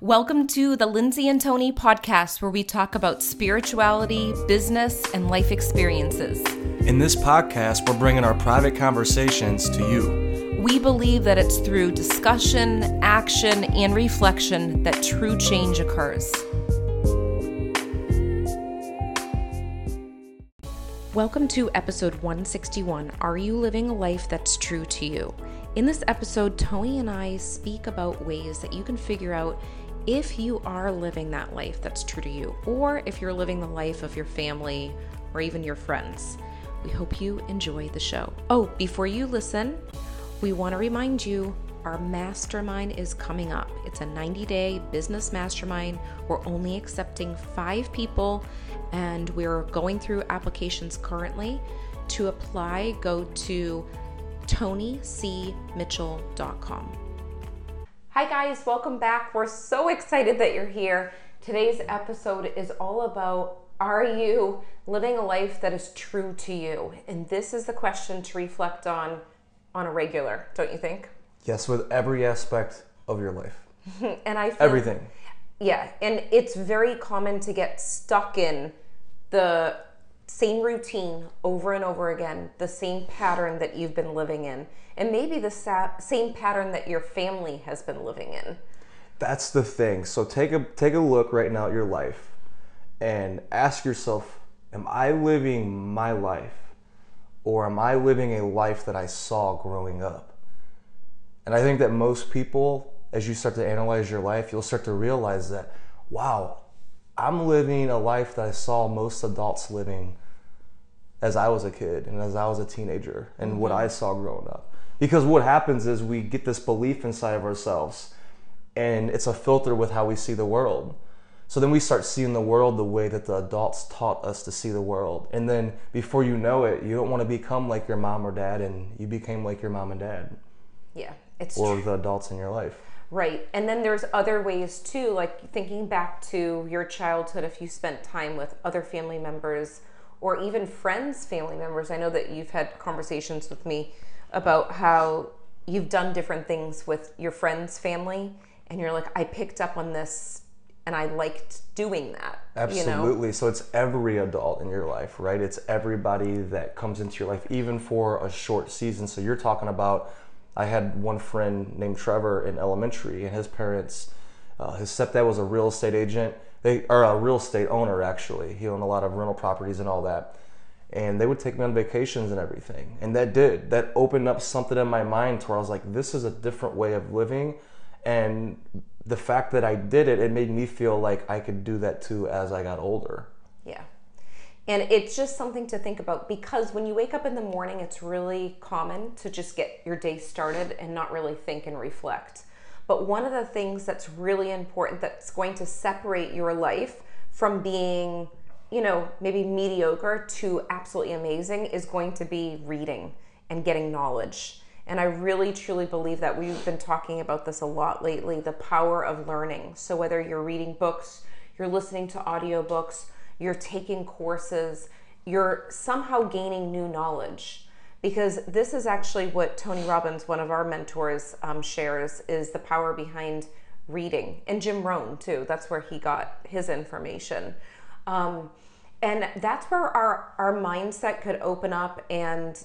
Welcome to the Lindsay and Tony podcast, where we talk about spirituality, business, and life experiences. In this podcast, we're bringing our private conversations to you. We believe that it's through discussion, action, and reflection that true change occurs. Welcome to episode 161 Are You Living a Life That's True to You? In this episode, Tony and I speak about ways that you can figure out if you are living that life that's true to you, or if you're living the life of your family or even your friends. We hope you enjoy the show. Oh, before you listen, we want to remind you our mastermind is coming up. It's a 90 day business mastermind. We're only accepting five people, and we're going through applications currently. To apply, go to tonycmitchell.com. Hi, guys, welcome back. We're so excited that you're here. Today's episode is all about Are you living a life that is true to you? And this is the question to reflect on on a regular, don't you think? Yes, with every aspect of your life. and I feel, Everything. Yeah, and it's very common to get stuck in the same routine over and over again, the same pattern that you've been living in, and maybe the sa- same pattern that your family has been living in. That's the thing. So take a take a look right now at your life and ask yourself, am I living my life or am I living a life that I saw growing up? And I think that most people as you start to analyze your life, you'll start to realize that wow, I'm living a life that I saw most adults living as I was a kid and as I was a teenager and mm-hmm. what I saw growing up. Because what happens is we get this belief inside of ourselves and it's a filter with how we see the world. So then we start seeing the world the way that the adults taught us to see the world. And then before you know it, you don't want to become like your mom or dad and you became like your mom and dad. Yeah, it's or true. the adults in your life. Right. And then there's other ways too, like thinking back to your childhood if you spent time with other family members or even friends, family members. I know that you've had conversations with me about how you've done different things with your friends' family, and you're like, I picked up on this and I liked doing that. Absolutely. You know? So it's every adult in your life, right? It's everybody that comes into your life, even for a short season. So you're talking about, I had one friend named Trevor in elementary, and his parents, uh, his stepdad was a real estate agent they are a real estate owner actually. He owned a lot of rental properties and all that. And they would take me on vacations and everything. And that did. That opened up something in my mind to where I was like, this is a different way of living. And the fact that I did it, it made me feel like I could do that too as I got older. Yeah. And it's just something to think about because when you wake up in the morning, it's really common to just get your day started and not really think and reflect. But one of the things that's really important that's going to separate your life from being, you know, maybe mediocre to absolutely amazing is going to be reading and getting knowledge. And I really truly believe that we've been talking about this a lot lately the power of learning. So, whether you're reading books, you're listening to audiobooks, you're taking courses, you're somehow gaining new knowledge because this is actually what Tony Robbins, one of our mentors, um, shares is the power behind reading, and Jim Rohn too. That's where he got his information, um, and that's where our our mindset could open up and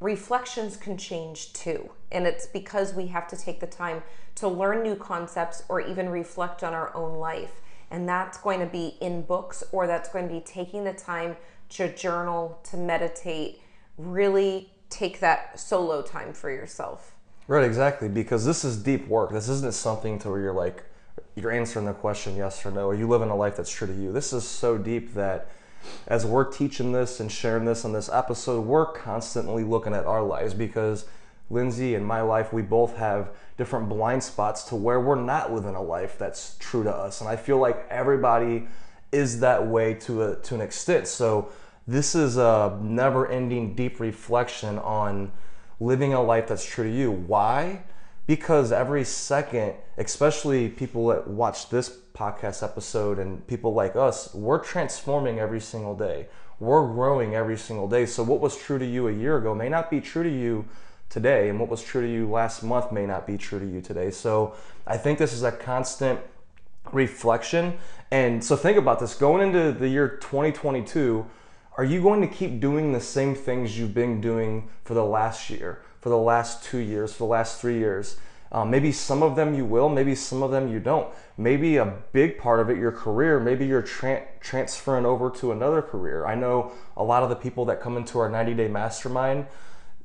reflections can change too. And it's because we have to take the time to learn new concepts or even reflect on our own life. And that's going to be in books or that's going to be taking the time to journal, to meditate, really take that solo time for yourself. Right, exactly. Because this is deep work. This isn't something to where you're like, you're answering the question yes or no, or you live in a life that's true to you. This is so deep that as we're teaching this and sharing this on this episode, we're constantly looking at our lives because Lindsay and my life, we both have different blind spots to where we're not living a life that's true to us. And I feel like everybody is that way to a, to an extent. So this is a never ending deep reflection on living a life that's true to you. Why? Because every second, especially people that watch this podcast episode and people like us, we're transforming every single day. We're growing every single day. So, what was true to you a year ago may not be true to you today, and what was true to you last month may not be true to you today. So, I think this is a constant reflection. And so think about this going into the year 2022, are you going to keep doing the same things you've been doing for the last year, for the last two years, for the last three years? Um, maybe some of them you will, maybe some of them you don't. Maybe a big part of it, your career, maybe you're tra- transferring over to another career. I know a lot of the people that come into our 90 day mastermind,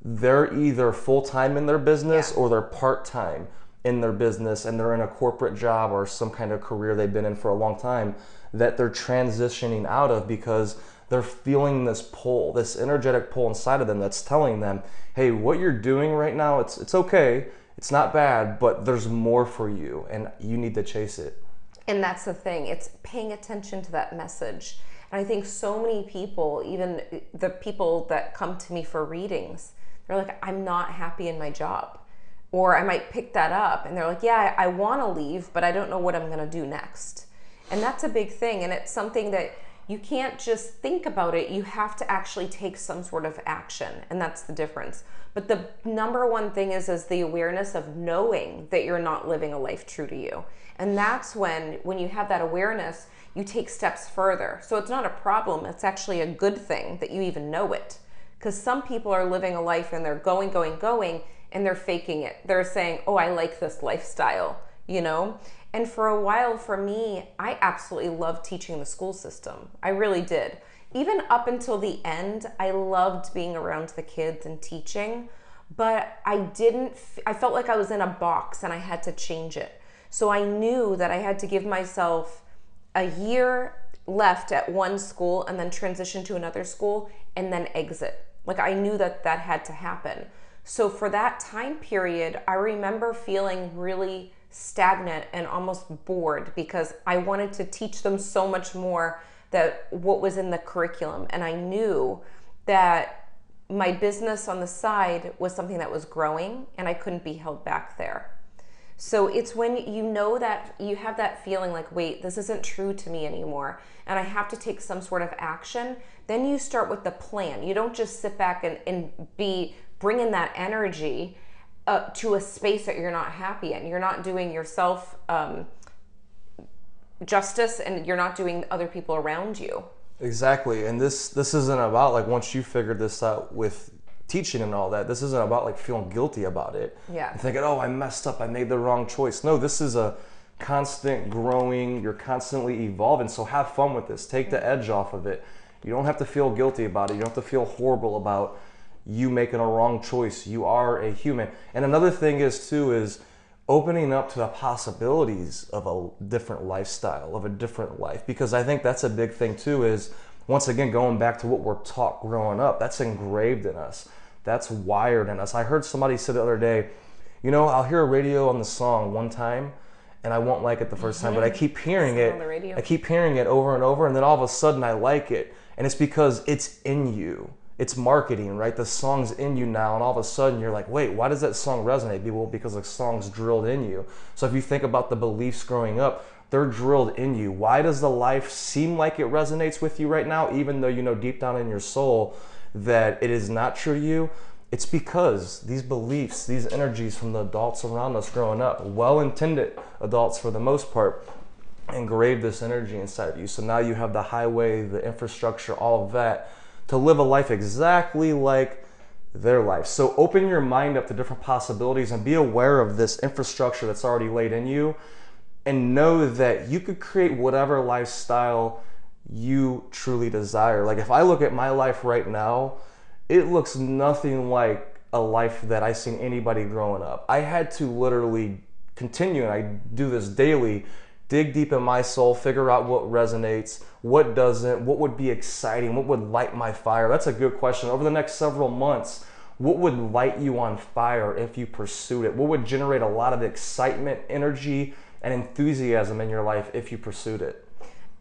they're either full time in their business Yeah. or they're part time in their business and they're in a corporate job or some kind of career they've been in for a long time that they're transitioning out of because they're feeling this pull, this energetic pull inside of them that's telling them, "Hey, what you're doing right now, it's it's okay. It's not bad, but there's more for you and you need to chase it." And that's the thing, it's paying attention to that message. And I think so many people, even the people that come to me for readings, they're like, I'm not happy in my job. Or I might pick that up and they're like, Yeah, I, I want to leave, but I don't know what I'm going to do next. And that's a big thing. And it's something that you can't just think about it, you have to actually take some sort of action. And that's the difference. But the number one thing is is the awareness of knowing that you're not living a life true to you. And that's when when you have that awareness, you take steps further. So it's not a problem, it's actually a good thing that you even know it. Cuz some people are living a life and they're going going going and they're faking it. They're saying, "Oh, I like this lifestyle." You know? And for a while for me, I absolutely loved teaching the school system. I really did even up until the end, I loved being around the kids and teaching, but I didn't, I felt like I was in a box and I had to change it. So I knew that I had to give myself a year left at one school and then transition to another school and then exit. Like I knew that that had to happen. So for that time period, I remember feeling really stagnant and almost bored because I wanted to teach them so much more that what was in the curriculum and i knew that my business on the side was something that was growing and i couldn't be held back there so it's when you know that you have that feeling like wait this isn't true to me anymore and i have to take some sort of action then you start with the plan you don't just sit back and, and be bringing that energy uh, to a space that you're not happy in you're not doing yourself um, justice and you're not doing other people around you. Exactly. And this this isn't about like once you figured this out with teaching and all that, this isn't about like feeling guilty about it. Yeah. Thinking, oh, I messed up, I made the wrong choice. No, this is a constant growing, you're constantly evolving. So have fun with this. Take the mm-hmm. edge off of it. You don't have to feel guilty about it. You don't have to feel horrible about you making a wrong choice. You are a human. And another thing is too is opening up to the possibilities of a different lifestyle, of a different life. Because I think that's a big thing too, is once again, going back to what we're taught growing up, that's engraved in us. That's wired in us. I heard somebody say the other day, you know, I'll hear a radio on the song one time and I won't like it the 1st time, but I keep hearing it. on the radio. I keep hearing it over and over, and then all of a sudden I like it. And it's because it's in you. It's marketing, right? The song's in you now, and all of a sudden you're like, wait, why does that song resonate? Well, because the song's drilled in you. So if you think about the beliefs growing up, they're drilled in you. Why does the life seem like it resonates with you right now, even though you know deep down in your soul that it is not true to you? It's because these beliefs, these energies from the adults around us growing up, well intended adults for the most part, engraved this energy inside of you. So now you have the highway, the infrastructure, all of that to live a life exactly like their life. So open your mind up to different possibilities and be aware of this infrastructure that's already laid in you and know that you could create whatever lifestyle you truly desire. Like if I look at my life right now, it looks nothing like a life that I seen anybody growing up. I had to literally continue and I do this daily dig deep in my soul, figure out what resonates, what doesn't, what would be exciting, what would light my fire. That's a good question. Over the next several months, what would light you on fire if you pursued it? What would generate a lot of excitement, energy, and enthusiasm in your life if you pursued it?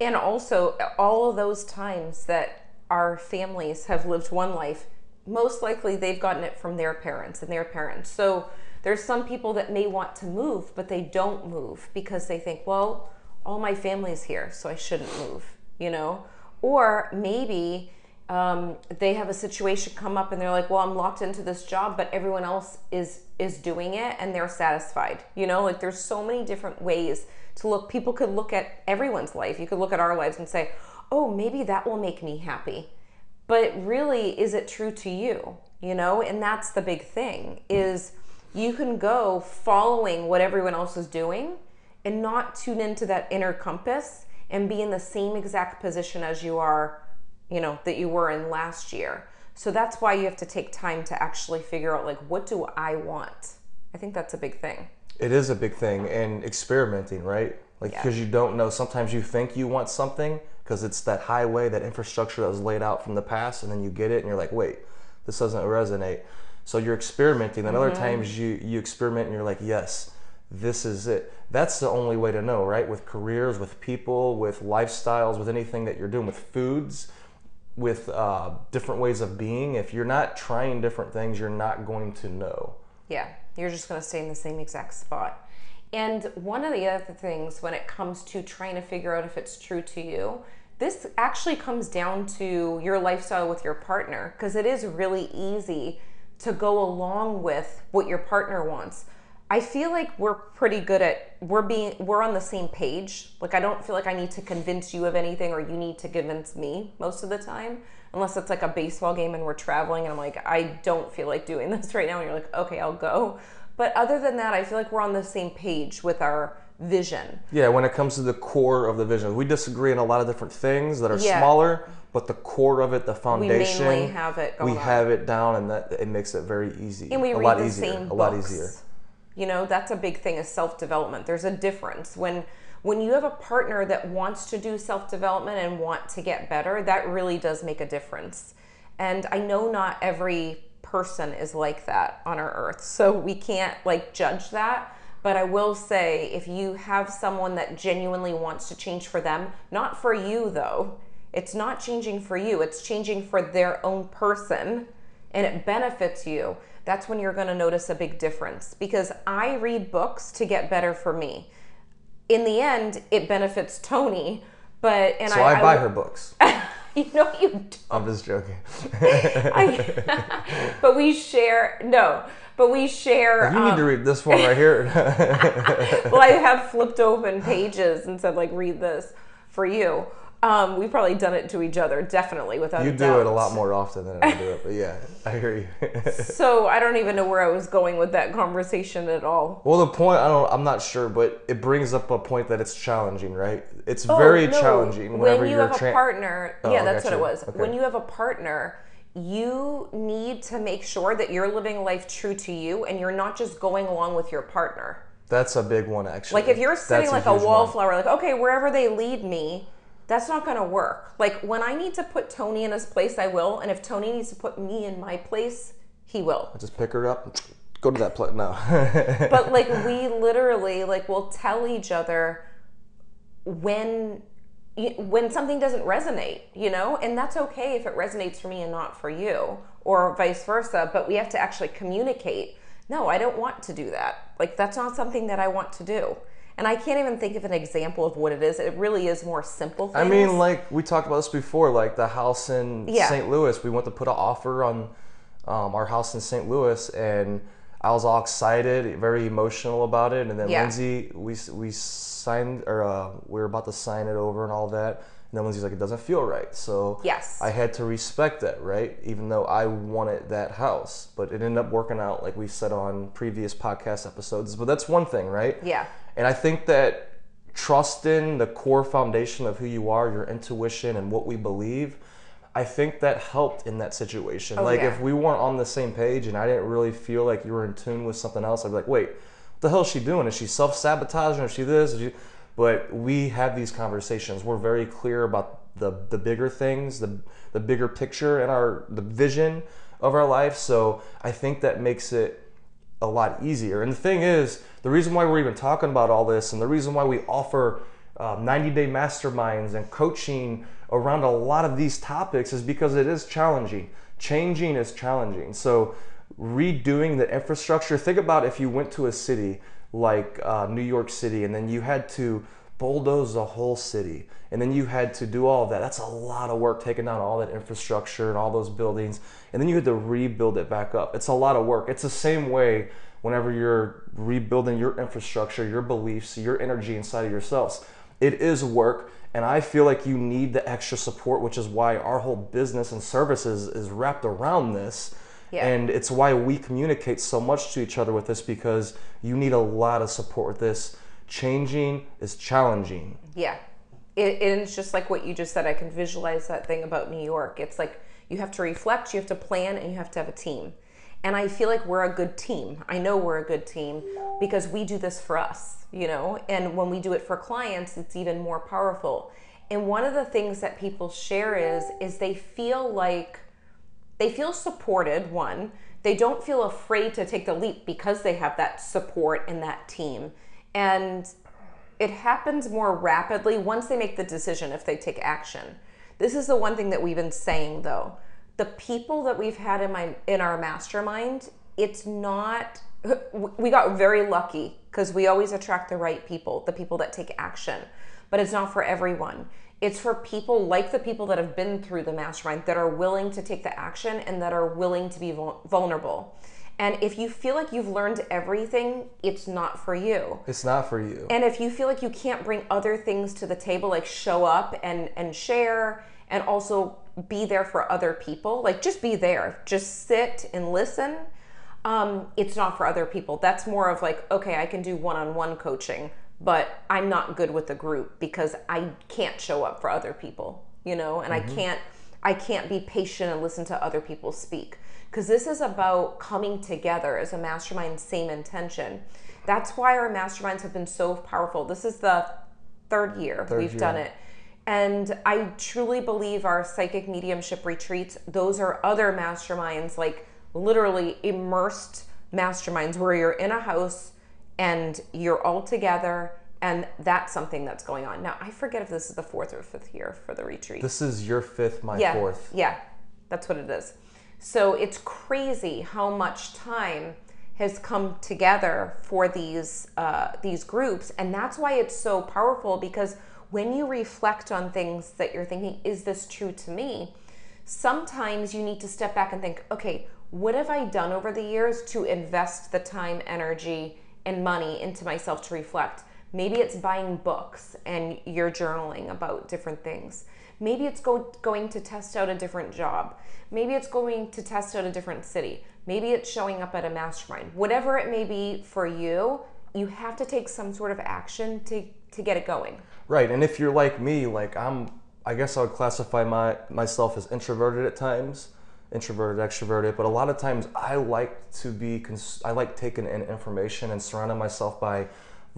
And also, all of those times that our families have lived one life, most likely they've gotten it from their parents and their parents. So there's some people that may want to move, but they don't move because they think, well, all my family's here, so I shouldn't move, you know? Or maybe um, they have a situation come up and they're like, well, I'm locked into this job, but everyone else is is doing it and they're satisfied. You know, like there's so many different ways to look people could look at everyone's life. You could look at our lives and say oh maybe that will make me happy. But really is it true to you? You know and that's the big thing is you can go following what everyone else is doing and not tune into that inner compass and be in the same exact position as you are you know that you were in last year. So that's why you have to take time to actually figure out like what do i want? I think that's a big thing It is a big thing, and experimenting, right? Like Yeah. because you don't know. Sometimes you think you want something because it's that highway, that infrastructure that was laid out from the past, and then you get it, and you're like, wait, this doesn't resonate. So you're experimenting. Then other times you you experiment, and you're like, yes, this is it. That's the only way to know, right? With careers, with people, with lifestyles, with anything that you're doing, with foods, with uh, different ways of being. If you're not trying different things, you're not going to know. Yeah, you're just going to stay in the same exact spot. And one of the other things when it comes to trying to figure out if it's true to you, this actually comes down to your lifestyle with your partner because it is really easy to go along with what your partner wants. I feel like we're pretty good at we're being we're on the same page. Like I don't feel like I need to convince you of anything or you need to convince me most of the time. Unless it's like a baseball game and we're traveling and I'm like, I don't feel like doing this right now. And you're like, okay, I'll go. But other than that, I feel like we're on the same page with our vision. Yeah, when it comes to the core of the vision, we disagree on a lot of different things that are Yeah. smaller, but the core of it, the We foundation, mainly have it we on. have it down, and that it makes it very easy. and we a read lot the easier, same a lot easier. You know, that's a big thing is self-development. There's a difference when when you have a partner that wants to do self-development and want to get better, that really does make a difference. And I know not every person is like that on our earth. So we can't like judge that, but I will say if you have someone that genuinely wants to change for them, not for you though. It's not changing for you. It's changing for their own person and it benefits you, that's when you're going to notice a big difference. Because I read books to get better for me. In the end, it benefits Tony, but and So I, I, buy I- her books. You know you don't. I'm just joking. I- but we share no, but we share. You um, need to read this one right here. well, I have flipped open pages and said like, read this for you. Um, we've probably done it to each other, definitely without you do doubt. it a lot more often than I do it, but yeah, I hear you. So I don't even know where I was going with that conversation at all. well, the point I don't, I'm not sure, but it brings up a point that it's challenging, right? It's Oh, very no. challenging whenever when you you're have a partner Oh, yeah that's what gotcha. it was Okay. when you have a partner you need to make sure that you're living life true to you and you're not just going along with your partner That's a big one, actually. like if you're sitting That's like a, one. wallflower like okay wherever they lead me that's not going to work like when i need to put tony in his place i will and if tony needs to put me in my place he will Just pick her up, go to that place. No. but like we literally like will tell each other when when something doesn't resonate you know and that's okay if it resonates for me and not for you or vice versa but we have to actually communicate no i don't want to do that like that's not something that i want to do and i can't even think of an example of what it is it really is more simple I mean, like we talked about this before, like the house in Yeah. St. Louis. We went to put an offer on um, our house in St. Louis, and I was all excited, very emotional about it. And then Yeah. Lindsay, we we signed, or uh, we were about to sign it over and all that. And then Lindsay's like, it doesn't feel right. So Yes. I had to respect that, right? Even though I wanted that house, but it ended up working out, like we said on previous podcast episodes. But that's one thing, right? yeah And I think that trusting the core foundation of who you are, your intuition, and what we believe, I think that helped in that situation. Oh, like Oh, yeah. if we weren't on the same page and I didn't really feel like you were in tune with something else, I'd be like, wait, what the hell is she doing? Is she self sabotaging? Is she this? Is she... But we have these conversations. We're very clear about the the bigger things, the the bigger picture and our the vision of our life. So I think that makes it a lot easier. And the thing is, the reason why we're even talking about all this, and the reason why we offer 90 day masterminds and coaching around a lot of these topics is because it is challenging. Changing is challenging. So, redoing the infrastructure, think about if you went to a city like uh, New York City and then you had to bulldoze the whole city and then you had to do all of that. That's a lot of work taking down all that infrastructure and all those buildings and then you had to rebuild it back up. It's a lot of work. It's the same way whenever you're rebuilding your infrastructure, your beliefs, your energy inside of yourselves. It is work, and I feel like you need the extra support, which is why our whole business and services is wrapped around this. Yeah. And it's why we communicate so much to each other with this because you need a lot of support with this. Changing is challenging. Yeah. It, it's just like what you just said. I can visualize that thing about New York. It's like you have to reflect, you have to plan, and you have to have a team. And I feel like we're a good team. I know we're a good team because we do this for us, you know? And when we do it for clients, it's even more powerful. And one of the things that people share is is they feel like they feel supported, one. They don't feel afraid to take the leap because they have that support and that team. And it happens more rapidly once they make the decision if they take action. This is the one thing that we've been saying though. The people that we've had in my in our mastermind, it's not we got very lucky because we always attract the right people, the people that take action. But it's not for everyone. It's for people like the people that have been through the mastermind that are willing to take the action and that are willing to be vulnerable. And if you feel like you've learned everything, it's not for you. It's not for you. And if you feel like you can't bring other things to the table, like show up and, and share and also be there for other people, like just be there, just sit and listen. Um, it's not for other people. That's more of like, okay, I can do one on one coaching but I'm not good with the group because I can't show up for other people, you know, and mm-hmm. I can't I can't be patient and listen to other people speak because this is about coming together as a mastermind same intention. That's why our masterminds have been so powerful. This is the third year third we've year. done it. And I truly believe our psychic mediumship retreats, those are other masterminds like literally immersed masterminds where you're in a house and you're all together and that's something that's going on now i forget if this is the fourth or fifth year for the retreat this is your fifth my yeah, fourth yeah that's what it is so it's crazy how much time has come together for these uh, these groups and that's why it's so powerful because when you reflect on things that you're thinking is this true to me sometimes you need to step back and think okay what have i done over the years to invest the time energy and money into myself to reflect. Maybe it's buying books and you're journaling about different things. Maybe it's go, going to test out a different job. Maybe it's going to test out a different city. Maybe it's showing up at a mastermind. Whatever it may be for you, you have to take some sort of action to, to get it going. Right. And if you're like me, like I'm, I guess I would classify my, myself as introverted at times introverted, extroverted, but a lot of times I like to be, cons- I like taking in information and surrounding myself by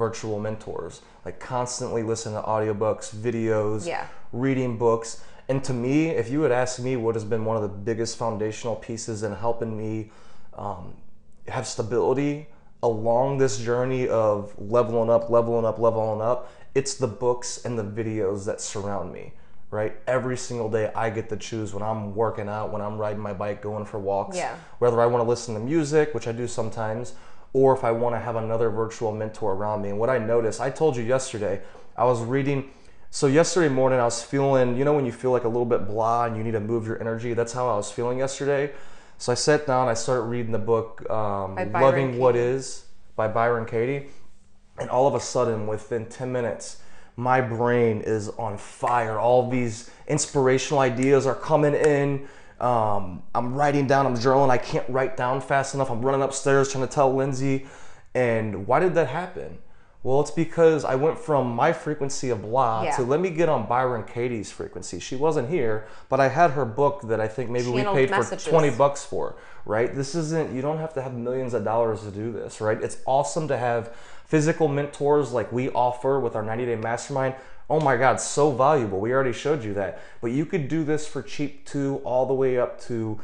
virtual mentors, like constantly listening to audiobooks, videos, yeah. reading books. And to me, if you would ask me what has been one of the biggest foundational pieces in helping me um, have stability along this journey of leveling up, leveling up, leveling up, it's the books and the videos that surround me right? Every single day I get to choose when I'm working out, when I'm riding my bike, going for walks. Yeah. Whether I want to listen to music, which I do sometimes, or if I want to have another virtual mentor around me. And what I noticed, I told you yesterday, I was reading. So yesterday morning I was feeling, you know, when you feel like a little bit blah and you need to move your energy. That's how I was feeling yesterday. So I sat down, I started reading the book um, "Loving Katie. What Is" by Byron Katie, and all of a sudden, within ten minutes my brain is on fire. All these inspirational ideas are coming in. Um, I'm writing down, I'm journaling. I can't write down fast enough. I'm running upstairs trying to tell Lindsay. And why did that happen? Well, it's because I went from my frequency of blah yeah. to let me get on Byron Katie's frequency. She wasn't here, but I had her book that I think maybe Channeled we paid messages. for 20 bucks for, right? This isn't, you don't have to have millions of dollars to do this, right? It's awesome to have physical mentors like we offer with our 90 day mastermind, oh my God, so valuable. We already showed you that. But you could do this for cheap too, all the way up to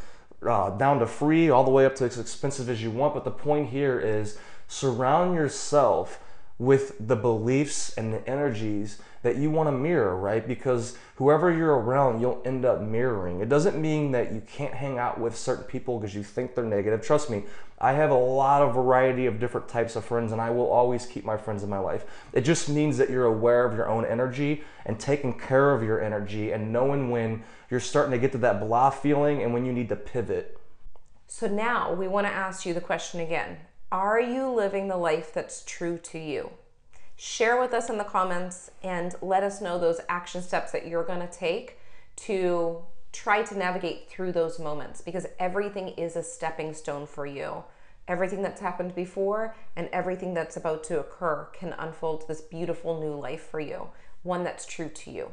uh, down to free, all the way up to as expensive as you want. But the point here is surround yourself with the beliefs and the energies that you want to mirror, right? Because whoever you're around, you'll end up mirroring. It doesn't mean that you can't hang out with certain people because you think they're negative. Trust me, I have a lot of variety of different types of friends and I will always keep my friends in my life. It just means that you're aware of your own energy and taking care of your energy and knowing when you're starting to get to that blah feeling and when you need to pivot. So now we want to ask you the question again. Are you living the life that's true to you? Share with us in the comments and let us know those action steps that you're going to take to try to navigate through those moments because everything is a stepping stone for you. Everything that's happened before and everything that's about to occur can unfold this beautiful new life for you, one that's true to you.